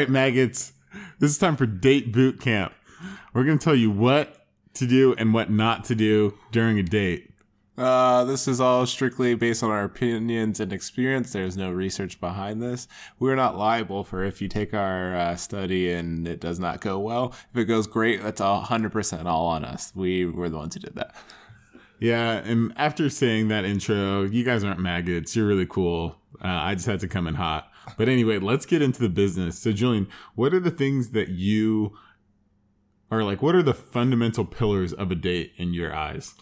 right, maggots. This is time for date boot camp. We're going to tell you what to do and what not to do during a date. Uh, this is all strictly based on our opinions and experience. There's no research behind this. We're not liable for if you take our uh, study and it does not go well. If it goes great, that's all 100% all on us. We were the ones who did that. Yeah, and after saying that intro, you guys aren't maggots. You're really cool. Uh, I just had to come in hot. But anyway, let's get into the business. So, Julian, what are the things that you are like? What are the fundamental pillars of a date in your eyes?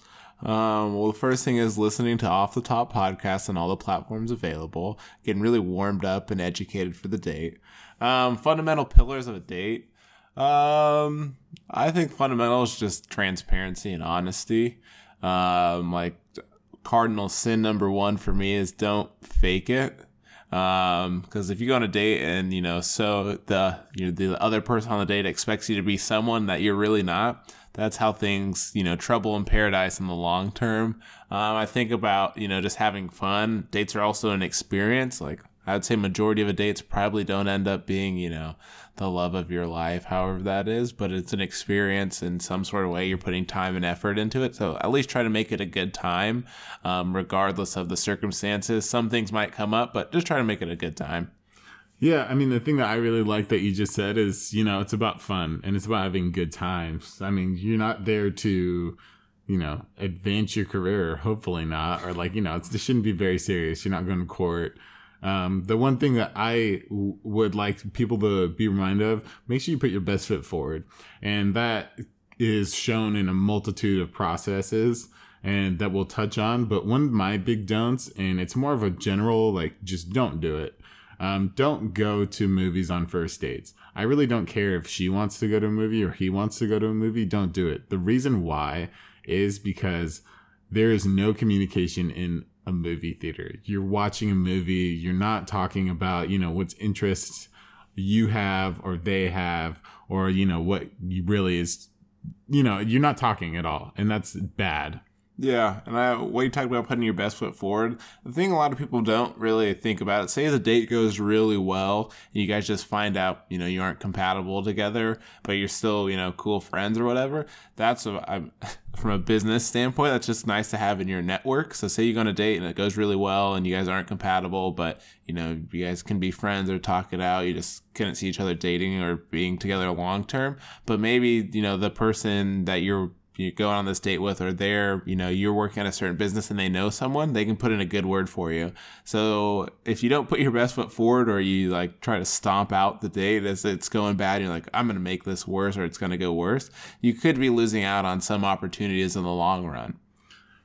Um, well, the first thing is listening to Off the Top podcasts on all the platforms available, getting really warmed up and educated for the date. Um, fundamental pillars of a date. Um, I think fundamental is just transparency and honesty. Um, like cardinal sin number one for me is don't fake it. Um, because if you go on a date and you know, so the you know, the other person on the date expects you to be someone that you're really not, that's how things, you know, trouble in paradise in the long term. Um, I think about, you know, just having fun. Dates are also an experience. Like I would say majority of the dates probably don't end up being, you know, the love of your life, however that is, but it's an experience in some sort of way. You're putting time and effort into it. So at least try to make it a good time, um, regardless of the circumstances. Some things might come up, but just try to make it a good time. Yeah, I mean, the thing that I really like that you just said is, you know, it's about fun and it's about having good times. I mean, you're not there to, you know, advance your career, hopefully not, or like, you know, this shouldn't be very serious. You're not going to court. Um, the one thing that I w- would like people to be reminded of, make sure you put your best foot forward. And that is shown in a multitude of processes and that we'll touch on. But one of my big don'ts, and it's more of a general, like, just don't do it um, don't go to movies on first dates. I really don't care if she wants to go to a movie or he wants to go to a movie. Don't do it. The reason why is because there is no communication in a movie theater. You're watching a movie. You're not talking about, you know, what's interests you have or they have or, you know, what you really is, you know, you're not talking at all. And that's bad. Yeah, and I what you talked about putting your best foot forward. The thing a lot of people don't really think about it. Say the date goes really well, and you guys just find out you know you aren't compatible together, but you're still you know cool friends or whatever. That's a, I'm, from a business standpoint. That's just nice to have in your network. So say you go on a date and it goes really well, and you guys aren't compatible, but you know you guys can be friends or talk it out. You just couldn't see each other dating or being together long term. But maybe you know the person that you're you go on this date with or they're you know you're working at a certain business and they know someone they can put in a good word for you. So if you don't put your best foot forward or you like try to stomp out the date as it's going bad you're like i'm going to make this worse or it's going to go worse you could be losing out on some opportunities in the long run.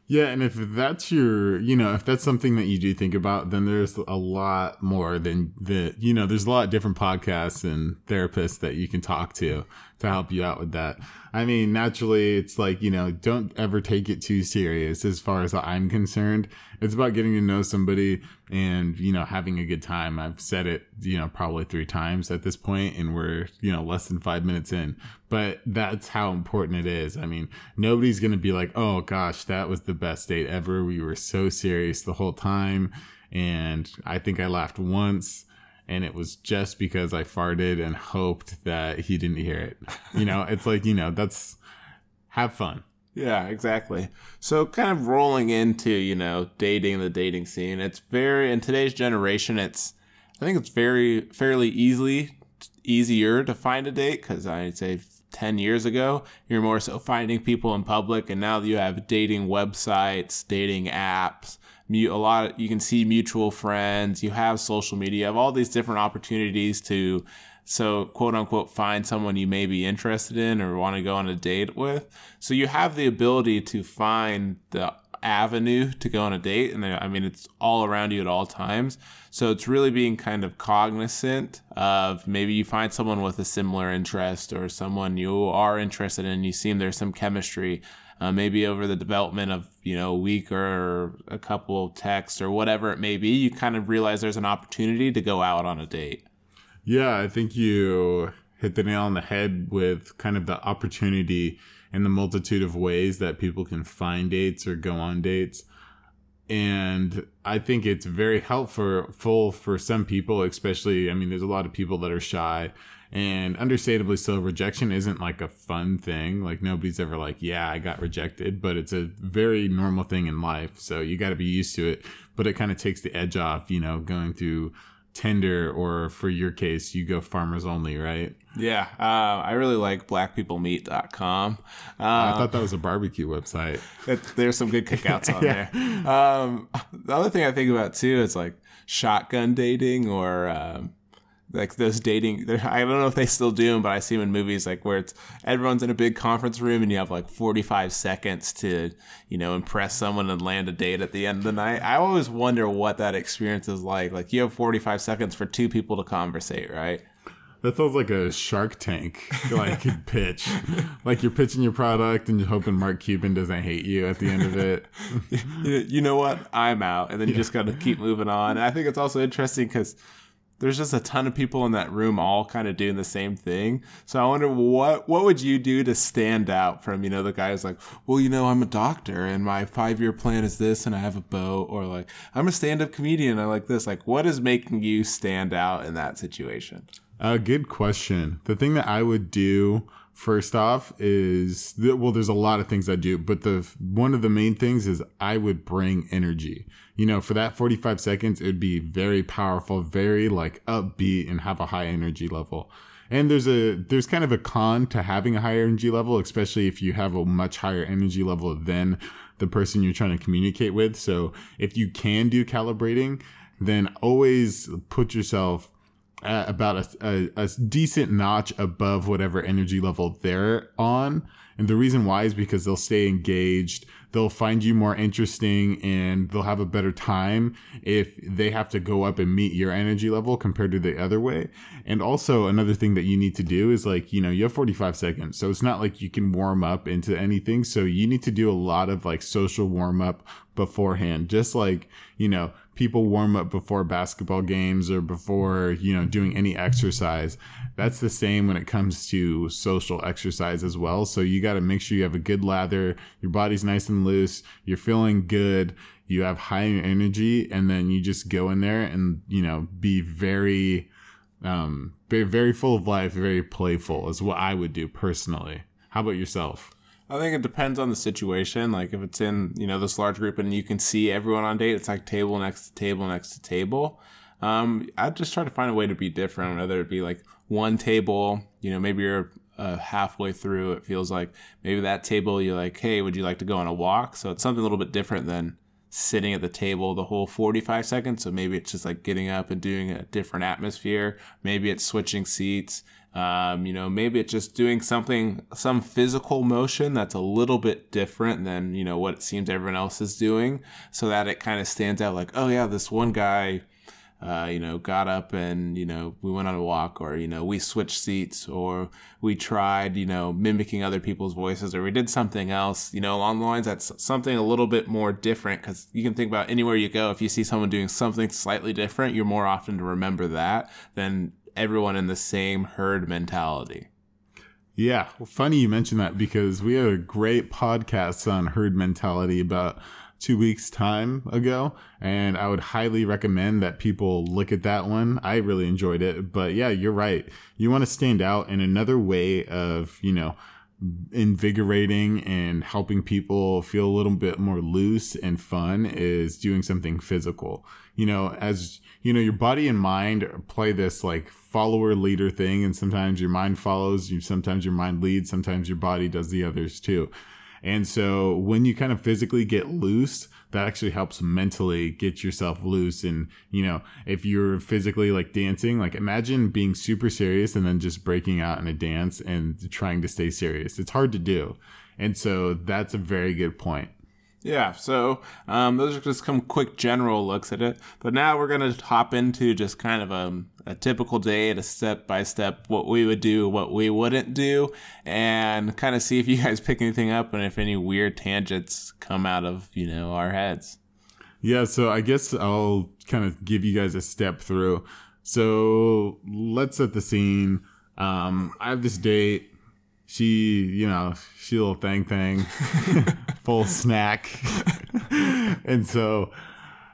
Yeah, and if that's your, you know, if that's something that you do think about, then there's a lot more than the, you know, there's a lot of different podcasts and therapists that you can talk to to help you out with that. I mean, naturally, it's like, you know, don't ever take it too serious as far as I'm concerned. It's about getting to know somebody and, you know, having a good time. I've said it, you know, probably three times at this point and we're, you know, less than five minutes in, but that's how important it is. I mean, nobody's going to be like, oh gosh, that was the best date ever. We were so serious the whole time. And I think I laughed once and it was just because I farted and hoped that he didn't hear it. You know, it's like, you know, that's have fun. Yeah, exactly. So kind of rolling into, you know, dating the dating scene. It's very in today's generation it's I think it's very fairly easily easier to find a date cuz I'd say 10 years ago, you're more so finding people in public and now you have dating websites, dating apps, a lot of, you can see mutual friends, you have social media, you have all these different opportunities to so quote unquote find someone you may be interested in or want to go on a date with. So you have the ability to find the avenue to go on a date and I mean it's all around you at all times. So it's really being kind of cognizant of maybe you find someone with a similar interest or someone you are interested in, you seem there's some chemistry uh, maybe over the development of you know a week or a couple of texts or whatever it may be you kind of realize there's an opportunity to go out on a date yeah i think you hit the nail on the head with kind of the opportunity and the multitude of ways that people can find dates or go on dates and I think it's very helpful for some people, especially. I mean, there's a lot of people that are shy, and understandably so. Rejection isn't like a fun thing. Like nobody's ever like, "Yeah, I got rejected," but it's a very normal thing in life. So you got to be used to it. But it kind of takes the edge off, you know, going through Tinder or for your case, you go farmers only, right? Yeah, uh, I really like blackpeoplemeet.com. Um, I thought that was a barbecue website. It, there's some good cookouts on yeah. there. Um, the other thing I think about too is like shotgun dating or um, like those dating i don't know if they still do them but i see them in movies like where it's everyone's in a big conference room and you have like 45 seconds to you know impress someone and land a date at the end of the night i always wonder what that experience is like like you have 45 seconds for two people to conversate right that sounds like a Shark Tank like pitch. Like you're pitching your product and you're hoping Mark Cuban doesn't hate you at the end of it. you know what? I'm out, and then you just got to keep moving on. And I think it's also interesting because there's just a ton of people in that room all kind of doing the same thing. So I wonder what what would you do to stand out from, you know, the guy who's like, well, you know, I'm a doctor and my five year plan is this and I have a boat or like I'm a stand up comedian, I like this. Like what is making you stand out in that situation? A uh, good question. The thing that I would do first off is well there's a lot of things i do but the one of the main things is i would bring energy you know for that 45 seconds it would be very powerful very like upbeat and have a high energy level and there's a there's kind of a con to having a higher energy level especially if you have a much higher energy level than the person you're trying to communicate with so if you can do calibrating then always put yourself uh, about a, a, a decent notch above whatever energy level they're on. And the reason why is because they'll stay engaged they'll find you more interesting and they'll have a better time if they have to go up and meet your energy level compared to the other way. And also another thing that you need to do is like, you know, you have 45 seconds. So it's not like you can warm up into anything. So you need to do a lot of like social warm up beforehand, just like, you know, people warm up before basketball games or before, you know, doing any exercise. That's the same when it comes to social exercise as well. So you got to make sure you have a good lather, your body's nice and loose, you're feeling good, you have high energy, and then you just go in there and, you know, be very, um, very, very full of life, very playful is what I would do personally. How about yourself? I think it depends on the situation. Like if it's in, you know, this large group and you can see everyone on date, it's like table next to table next to table. Um, I'd just try to find a way to be different, whether it be like one table, you know, maybe you're uh, halfway through, it feels like maybe that table you're like, hey, would you like to go on a walk? So it's something a little bit different than sitting at the table the whole 45 seconds. So maybe it's just like getting up and doing a different atmosphere. Maybe it's switching seats. Um, you know, maybe it's just doing something, some physical motion that's a little bit different than, you know, what it seems everyone else is doing so that it kind of stands out like, oh yeah, this one guy uh, you know, got up and, you know, we went on a walk or, you know, we switched seats or we tried, you know, mimicking other people's voices or we did something else, you know, along the lines that's something a little bit more different because you can think about anywhere you go, if you see someone doing something slightly different, you're more often to remember that than everyone in the same herd mentality. Yeah, well, funny you mentioned that because we had a great podcast on herd mentality about two weeks time ago and i would highly recommend that people look at that one. I really enjoyed it but yeah you're right. You want to stand out in another way of you know invigorating and helping people feel a little bit more loose and fun is doing something physical. You know as you know your body and mind play this like follower leader thing and sometimes your mind follows you sometimes your mind leads sometimes your body does the others too and so when you kind of physically get loose, that actually helps mentally get yourself loose. And, you know, if you're physically like dancing, like imagine being super serious and then just breaking out in a dance and trying to stay serious. It's hard to do. And so that's a very good point. Yeah, so um, those are just some quick general looks at it. But now we're going to hop into just kind of a, a typical day at a step by step what we would do, what we wouldn't do, and kind of see if you guys pick anything up and if any weird tangents come out of, you know, our heads. Yeah, so I guess I'll kind of give you guys a step through. So let's set the scene. Um, I have this date she, you know, she little thing thing, full snack. and so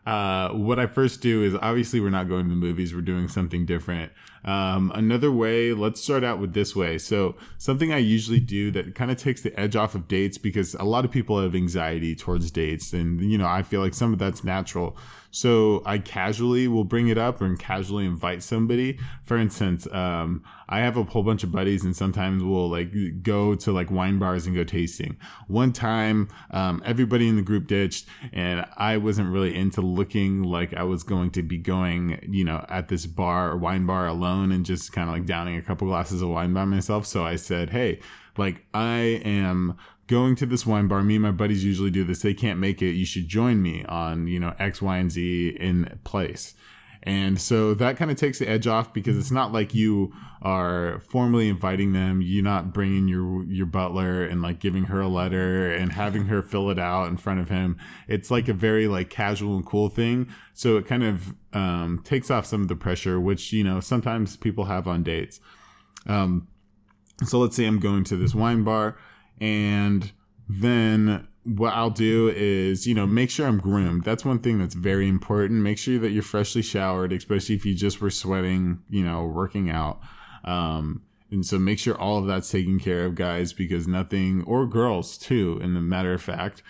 uh, what I first do is obviously we're not going to the movies, we're doing something different. Um, another way, let's start out with this way. So, something I usually do that kind of takes the edge off of dates because a lot of people have anxiety towards dates, and you know, I feel like some of that's natural. So I casually will bring it up and casually invite somebody. For instance, um, I have a whole bunch of buddies and sometimes we'll like go to like wine bars and go tasting. One time, um, everybody in the group ditched and I wasn't really into looking like I was going to be going, you know, at this bar or wine bar alone and just kind of like downing a couple glasses of wine by myself. So I said, Hey, like I am going to this wine bar. Me and my buddies usually do this. They can't make it. You should join me on, you know, X, Y, and Z in place. And so that kind of takes the edge off because it's not like you are formally inviting them. You're not bringing your your butler and like giving her a letter and having her fill it out in front of him. It's like a very like casual and cool thing. So it kind of um, takes off some of the pressure, which you know sometimes people have on dates. Um, so let's say I'm going to this wine bar and then what I'll do is, you know, make sure I'm groomed. That's one thing that's very important. Make sure that you're freshly showered, especially if you just were sweating, you know, working out. Um, and so make sure all of that's taken care of, guys, because nothing, or girls too, in the matter of fact,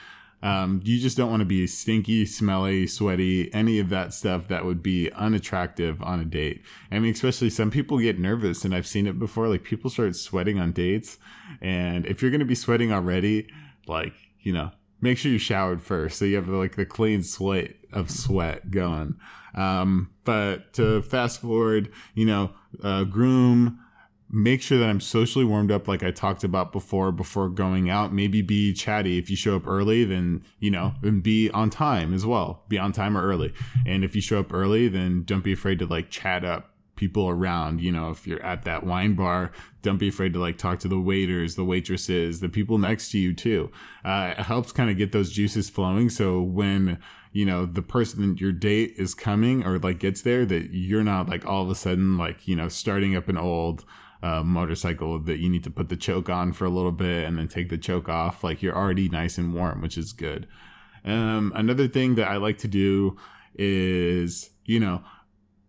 um, you just don't want to be stinky, smelly, sweaty, any of that stuff that would be unattractive on a date. I mean, especially some people get nervous, and I've seen it before. Like people start sweating on dates, and if you're going to be sweating already, like you know, make sure you showered first so you have like the clean slate of sweat going. Um, but to fast forward, you know, uh, groom make sure that I'm socially warmed up, like I talked about before, before going out. Maybe be chatty. If you show up early, then, you know, and be on time as well. Be on time or early. And if you show up early, then don't be afraid to like chat up people around. You know, if you're at that wine bar, don't be afraid to like talk to the waiters, the waitresses, the people next to you too. Uh, it helps kind of get those juices flowing. So when, you know, the person your date is coming or like gets there, that you're not like all of a sudden like, you know, starting up an old, uh, motorcycle that you need to put the choke on for a little bit and then take the choke off. Like you're already nice and warm, which is good. Um, another thing that I like to do is, you know,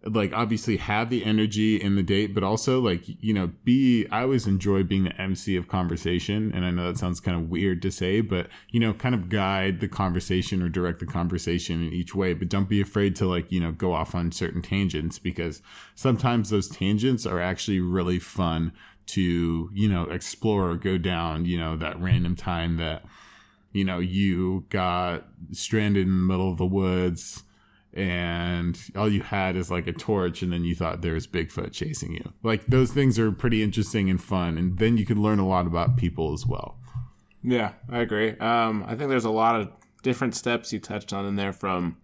like obviously have the energy in the date, but also like, you know, be, I always enjoy being the MC of conversation. And I know that sounds kind of weird to say, but, you know, kind of guide the conversation or direct the conversation in each way. But don't be afraid to like, you know, go off on certain tangents because sometimes those tangents are actually really fun to, you know, explore or go down, you know, that random time that, you know, you got stranded in the middle of the woods and all you had is like a torch and then you thought there was bigfoot chasing you. Like those things are pretty interesting and fun and then you can learn a lot about people as well. Yeah i agree. Um, i think there's a lot of different steps you touched on in there from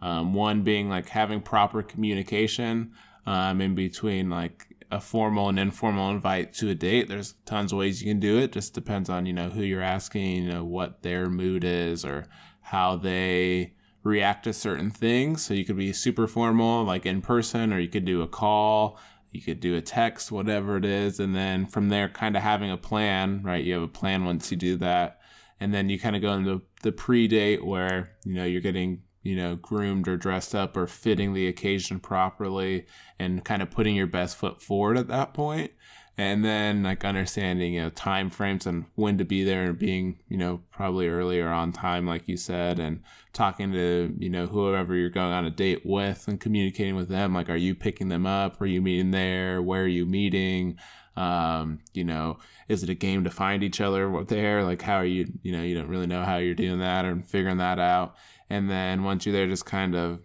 um, one being like having proper communication um, in between like a formal and informal invite to a date. There's tons of ways you can do it. Just depends on you know who you're asking you know what their mood is or how they react to certain things. So you could be super formal, like in person, or you could do a call, you could do a text, whatever it is. And then from there, kind of having a plan, right? You have a plan once you do that. And then you kind of go into the pre date where, you know, you're getting, you know, groomed or dressed up or fitting the occasion properly and kind of putting your best foot forward at that point and then like understanding you know time frames and when to be there and being you know probably earlier on time like you said and talking to you know whoever you're going on a date with and communicating with them like are you picking them up? Are you meeting there? Where are you meeting? Um, you know is it a game to find each other there? Like how are you you know you don't really know how you're doing that or figuring that out. And then once you're there just kind of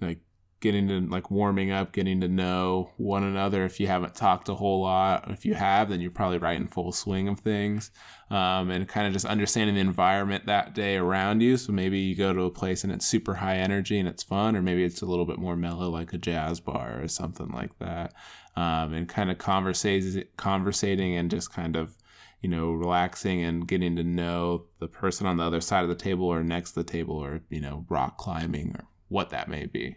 like getting to like warming up, getting to know one another. If you haven't talked a whole lot, if you have, then you're probably right in full swing of things. Um, and kind of just understanding the environment that day around you. So maybe you go to a place and it's super high energy and it's fun, or maybe it's a little bit more mellow, like a jazz bar or something like that. Um, and kind of conversating, conversating and just kind of you know, relaxing and getting to know the person on the other side of the table or next to the table or, you know, rock climbing or what that may be.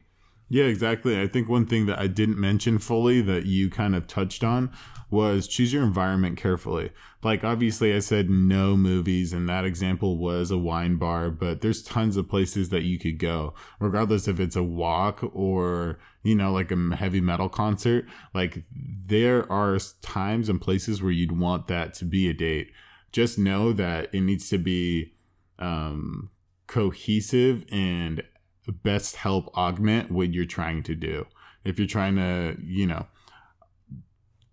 Yeah, exactly. I think one thing that I didn't mention fully that you kind of touched on was choose your environment carefully. Like, obviously, I said no movies, and that example was a wine bar, but there's tons of places that you could go, regardless if it's a walk or, you know, like a heavy metal concert. Like, there are times and places where you'd want that to be a date. Just know that it needs to be um, cohesive and best help augment what you're trying to do. If you're trying to, you know,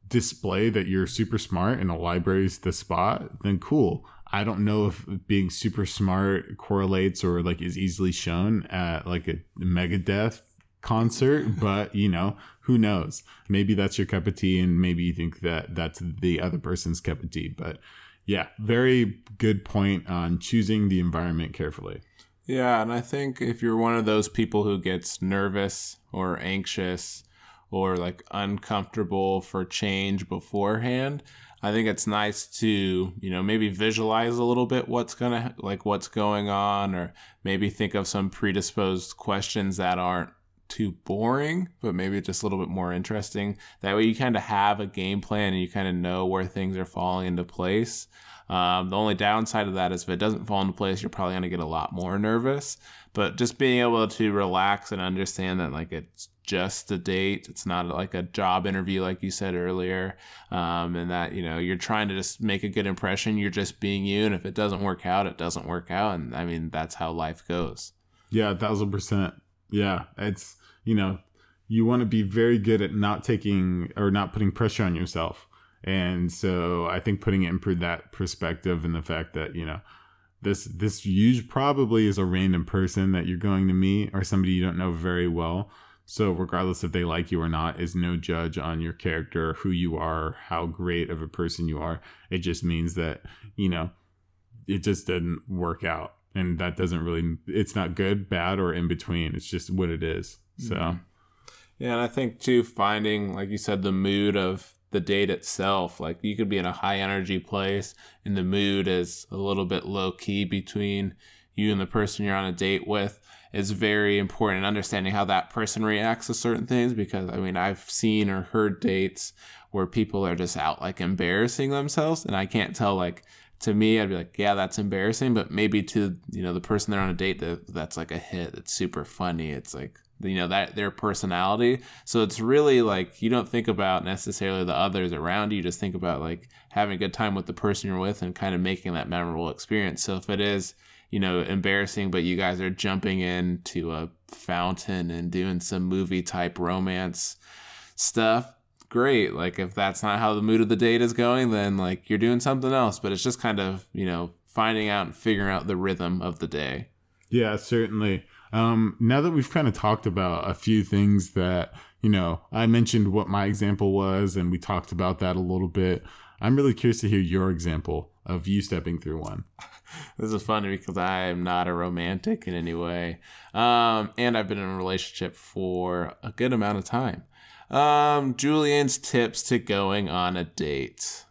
display that you're super smart and a library's the spot, then cool. I don't know if being super smart correlates or like is easily shown at like a Megadeth concert, but you know, who knows? Maybe that's your cup of tea and maybe you think that that's the other person's cup of tea, but yeah, very good point on choosing the environment carefully. Yeah, and I think if you're one of those people who gets nervous or anxious or like uncomfortable for change beforehand, I think it's nice to, you know, maybe visualize a little bit what's going to like what's going on or maybe think of some predisposed questions that aren't too boring, but maybe just a little bit more interesting. That way you kind of have a game plan and you kind of know where things are falling into place. Um, the only downside of that is if it doesn't fall into place, you're probably going to get a lot more nervous. But just being able to relax and understand that, like, it's just a date, it's not like a job interview, like you said earlier, um, and that, you know, you're trying to just make a good impression. You're just being you. And if it doesn't work out, it doesn't work out. And I mean, that's how life goes. Yeah, a thousand percent. Yeah. It's, you know, you want to be very good at not taking or not putting pressure on yourself and so I think putting it in that perspective and the fact that, you know, this this usually probably is a random person that you're going to meet or somebody you don't know very well. So regardless if they like you or not is no judge on your character, who you are, how great of a person you are. It just means that, you know, it just didn't work out. And that doesn't really it's not good, bad, or in between. It's just what it is. So mm-hmm. Yeah, and I think too finding, like you said, the mood of the date itself. Like you could be in a high energy place and the mood is a little bit low key between you and the person you're on a date with is very important in understanding how that person reacts to certain things because I mean I've seen or heard dates where people are just out like embarrassing themselves and I can't tell like to me I'd be like yeah that's embarrassing but maybe to you know the person they're on a date that that's like a hit it's super funny it's like you know that their personality. So it's really like you don't think about necessarily the others around you, just think about like having a good time with the person you're with and kind of making that memorable experience. So if it is you know embarrassing but you guys are jumping into a fountain and doing some movie type romance stuff great. Like if that's not how the mood of the date is going then like you're doing something else. But it's just kind of you know finding out and figuring out the rhythm of the day. Yeah certainly um, now that we've kind of talked about a few things that, you know, I mentioned what my example was and we talked about that a little bit. I'm really curious to hear your example of you stepping through one. This is funny because I am not a romantic in any way. Um, and I've been in a relationship for a good amount of time. Um, Julian's tips to going on a date.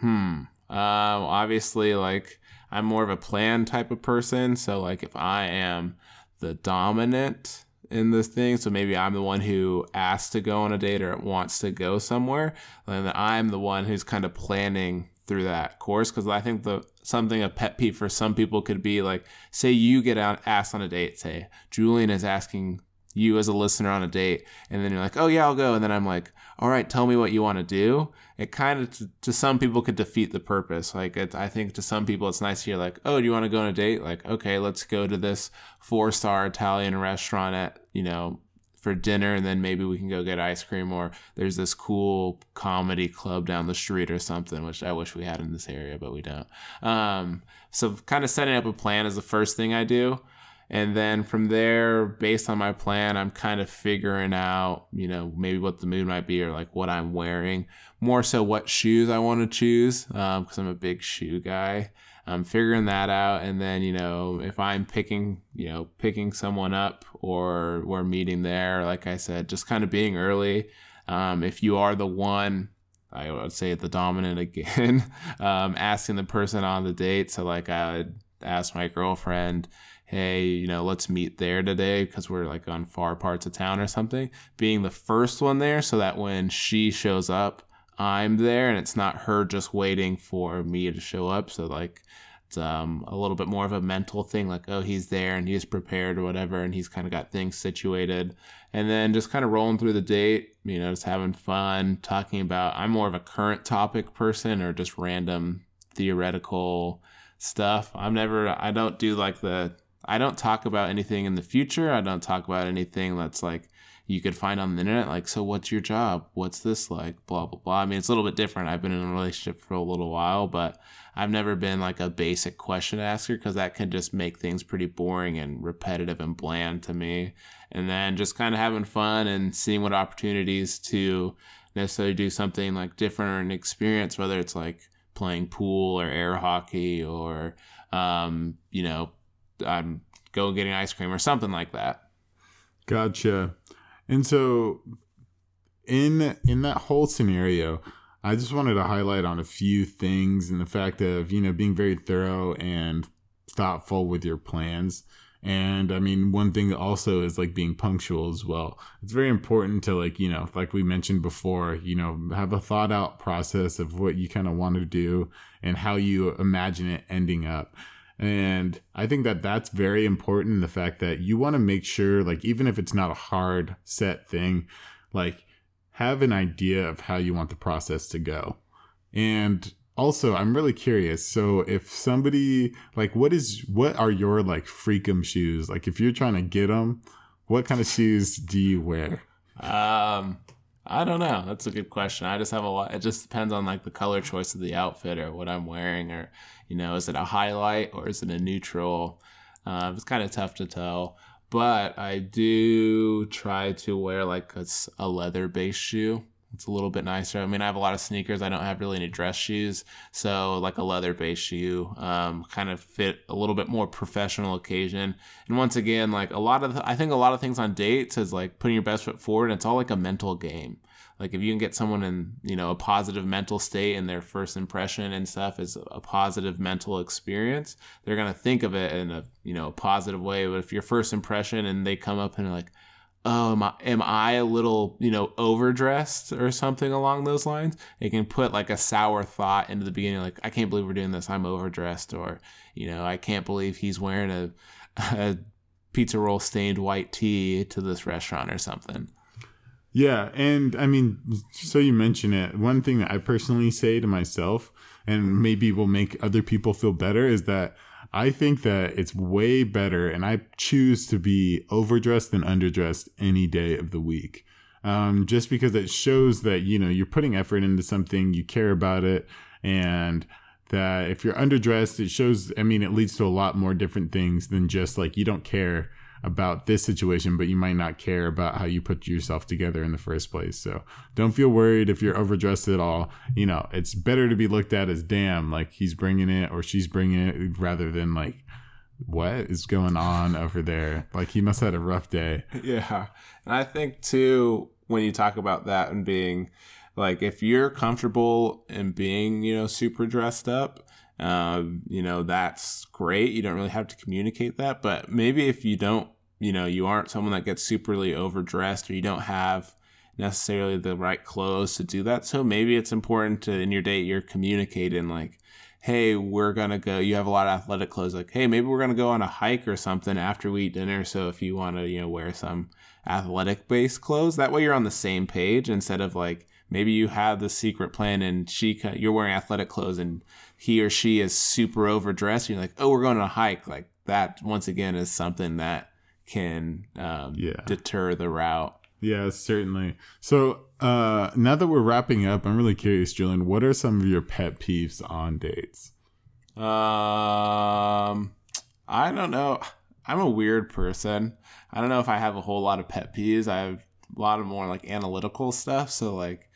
Hmm. Um, obviously, like, I'm more of a plan type of person. So, like, if I am the dominant in this thing. So maybe I'm the one who asks to go on a date or wants to go somewhere, and I'm the one who's kind of planning through that course. Because I think the something a pet peeve for some people could be like, say you get out asked on a date, say Julian is asking you as a listener on a date, and then you're like, oh yeah, I'll go, and then I'm like, all right, tell me what you want to do. It kind of to, to, some people could defeat the purpose. Like it, I think to some people it's nice to hear like, oh, do you want to go on a date? Like, okay, let's go to this four star Italian restaurant at you know for dinner and then maybe we can go get ice cream or there's this cool comedy club down the street or something which i wish we had in this area but we don't um, so kind of setting up a plan is the first thing i do and then from there based on my plan i'm kind of figuring out you know maybe what the mood might be or like what i'm wearing. More so what shoes i want to choose because um, i'm a big shoe guy. I'm figuring that out. And then you know if i'm picking you know picking someone up or we're meeting there like i said just kind of being early. Um, if you are the one I would say the dominant again, um, asking the person on the date. So like I would ask my girlfriend, hey, you know, let's meet there today because we're like on far parts of town or something. Being the first one there so that when she shows up, I'm there and it's not her just waiting for me to show up. So, like, it's um, a little bit more of a mental thing like, oh, he's there and he's prepared or whatever, and he's kind of got things situated. And then just kind of rolling through the date, you know, just having fun, talking about, I'm more of a current topic person or just random theoretical stuff. I'm never, I don't do like the, I don't talk about anything in the future. I don't talk about anything that's like you could find on the internet. Like, so what's your job? What's this like? Blah, blah, blah. I mean, it's a little bit different. I've been in a relationship for a little while, but I've never been like a basic question asker because that can just make things pretty boring and repetitive and bland to me. And then just kind of having fun and seeing what opportunities to necessarily do something like different or an experience, whether it's like playing pool or air hockey or, um, you know, I'm go getting ice cream or something like that. Gotcha. And so in in that whole scenario, I just wanted to highlight on a few things and the fact of, you know, being very thorough and thoughtful with your plans. And I mean, one thing also is like being punctual as well. It's very important to like, you know, like we mentioned before, you know, have a thought out process of what you kind of want to do and how you imagine it ending up. And I think that that's very important. The fact that you want to make sure, like, even if it's not a hard set thing, like, have an idea of how you want the process to go. And also, I'm really curious. So, if somebody like, what is what are your like freakum shoes? Like, if you're trying to get them, what kind of shoes do you wear? Um, I don't know. That's a good question. I just have a lot. It just depends on like the color choice of the outfit or what I'm wearing, or you know, is it a highlight or is it a neutral? Uh, it's kind of tough to tell but I do try to wear like a, a leather based shoe. It's a little bit nicer. I mean, I have a lot of sneakers. I don't have really any dress shoes, so like a leather based shoe, um, kind of fit a little bit more professional occasion. And once again, like a lot of, the, I think a lot of things on dates is like putting your best foot forward. And it's all like a mental game like if you can get someone in you know a positive mental state and their first impression and stuff is a positive mental experience they're going to think of it in a you know positive way. But if your first impression and they come up and like oh am I, am I a little you know overdressed or something along those lines? It can put like a sour thought into the beginning like i can't believe we're doing this. I'm overdressed or you know i can't believe he's wearing a, a pizza roll stained white tee to this restaurant or something yeah, and I mean, so you mention it. One thing that I personally say to myself, and maybe will make other people feel better, is that I think that it's way better, and I choose to be overdressed than underdressed any day of the week. Um, just because it shows that you know you're putting effort into something, you care about it, and that if you're underdressed, it shows. I mean, it leads to a lot more different things than just like you don't care about this situation, but you might not care about how you put yourself together in the first place. So don't feel worried if you're overdressed at all. You know, it's better to be looked at as damn, like he's bringing it or she's bringing it rather than like, what is going on over there? Like he must have had a rough day. Yeah. And I think too, when you talk about that and being like, if you're comfortable in being, you know, super dressed up, um, you know, that's great. You don't really have to communicate that. But maybe if you don't you know you aren't someone that gets superly overdressed or you don't have necessarily the right clothes to do that. So maybe it's important to in your date you're communicating like hey we're gonna go you have a lot of athletic clothes like hey maybe we're gonna go on a hike or something after we eat dinner. So if you want to you know wear some athletic based clothes that way you're on the same page instead of like maybe you have the secret plan and she you're wearing athletic clothes and he or she is super overdressed you're like oh we're going on a hike like that once again is something that can um, yeah. deter the route. Yeah, certainly. So uh, now that we're wrapping up, I'm really curious, Julian. What are some of your pet peeves on dates? Um, I don't know. I'm a weird person. I don't know if I have a whole lot of pet peeves. I have a lot of more like analytical stuff. So like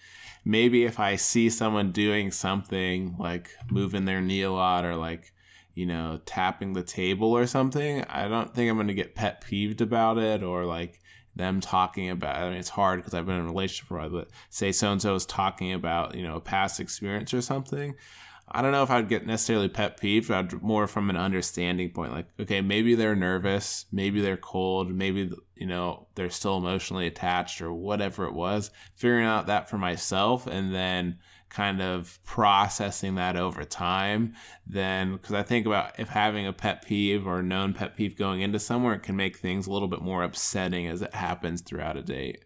maybe if I see someone doing something like moving their knee a lot or like you know, tapping the table or something, I don't think I'm going to get pet peeved about it or like them talking about I mean it's hard because I've been in a relationship for a while, but say so and so is talking about, you know, a past experience or something. I don't know if I'd get necessarily pet peeve, but more from an understanding point. Like, okay, maybe they're nervous, maybe they're cold, maybe you know they're still emotionally attached or whatever it was. Figuring out that for myself, and then kind of processing that over time. Then, because I think about if having a pet peeve or known pet peeve going into somewhere, it can make things a little bit more upsetting as it happens throughout a date.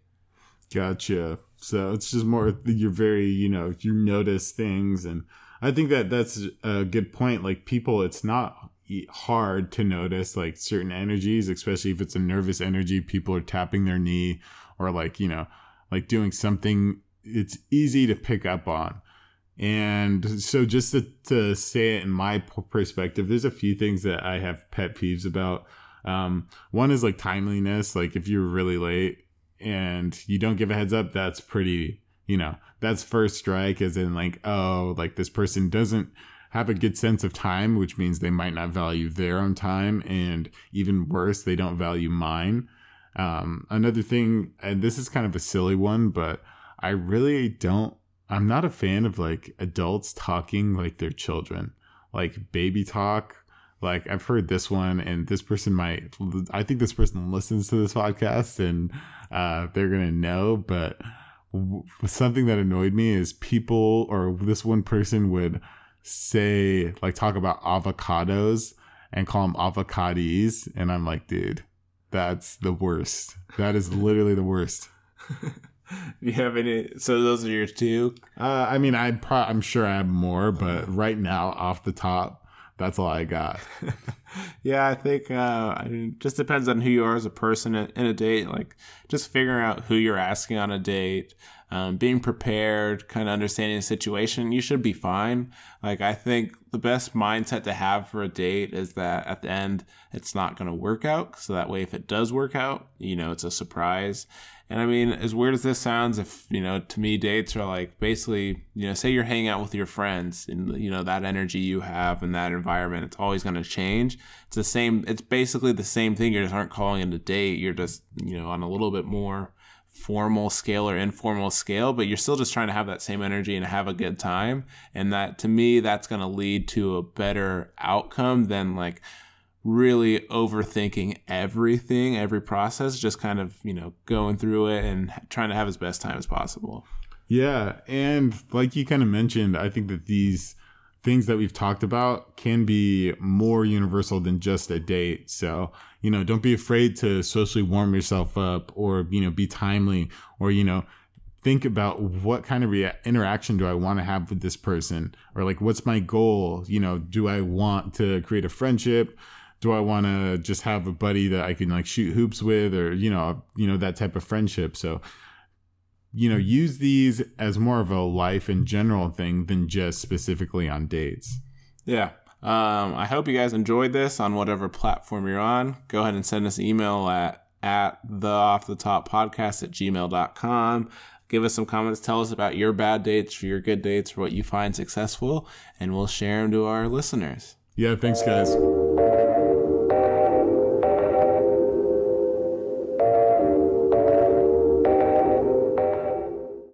Gotcha. So it's just more you're very you know you notice things and I think that that's a good point. Like people, it's not hard to notice like certain energies, especially if it's a nervous energy. People are tapping their knee or like, you know, like doing something it's easy to pick up on. And so just to, to say it in my perspective, there's a few things that I have pet peeves about. Um, one is like timeliness. Like if you're really late and you don't give a heads up, that's pretty you know, that's first strike as in like, oh, like this person doesn't have a good sense of time, which means they might not value their own time. And even worse, they don't value mine. Um, another thing, and this is kind of a silly one, but I really don't, I'm not a fan of like adults talking like their children, like baby talk. Like I've heard this one, and this person might, I think this person listens to this podcast and uh, they're going to know, but something that annoyed me is people or this one person would say like talk about avocados and call them avocados and i'm like dude that's the worst. That is literally the worst. You have any so those are your two? Uh, i mean i pro- i'm sure i have more but right now off the top that's all i got yeah i think uh I mean, just depends on who you are as a person in a date like just figuring out who you're asking on a date um, being prepared, kind of understanding the situation, you should be fine. Like, I think the best mindset to have for a date is that at the end, it's not going to work out. So that way, if it does work out, you know, it's a surprise. And I mean, as weird as this sounds, if, you know, to me, dates are like basically, you know, say you're hanging out with your friends and, you know, that energy you have in that environment, it's always going to change. It's the same, it's basically the same thing. You just aren't calling it a date. You're just, you know, on a little bit more formal scale or informal scale, but you're still just trying to have that same energy and have a good time. And that to me, that's going to lead to a better outcome than like really overthinking everything, every process, just kind of, you know, going through it and trying to have as best time as possible. Yeah. And like you kind of mentioned, I think that these things that we've talked about can be more universal than just a date. So, you know, don't be afraid to socially warm yourself up or, you know, be timely or, you know, think about what kind of rea- interaction do I want to have with this person or like what's my goal? You know, do I want to create a friendship? Do I want to just have a buddy that I can like shoot hoops with or, you know, you know that type of friendship. So, you know, use these as more of a life in general thing than just specifically on dates. Yeah. Um, I hope you guys enjoyed this on whatever platform you're on. Go ahead and send us an email at, at the off the top podcast at gmail.com. Give us some comments. Tell us about your bad dates or your good dates or what you find successful, and we'll share them to our listeners. Yeah, thanks, guys.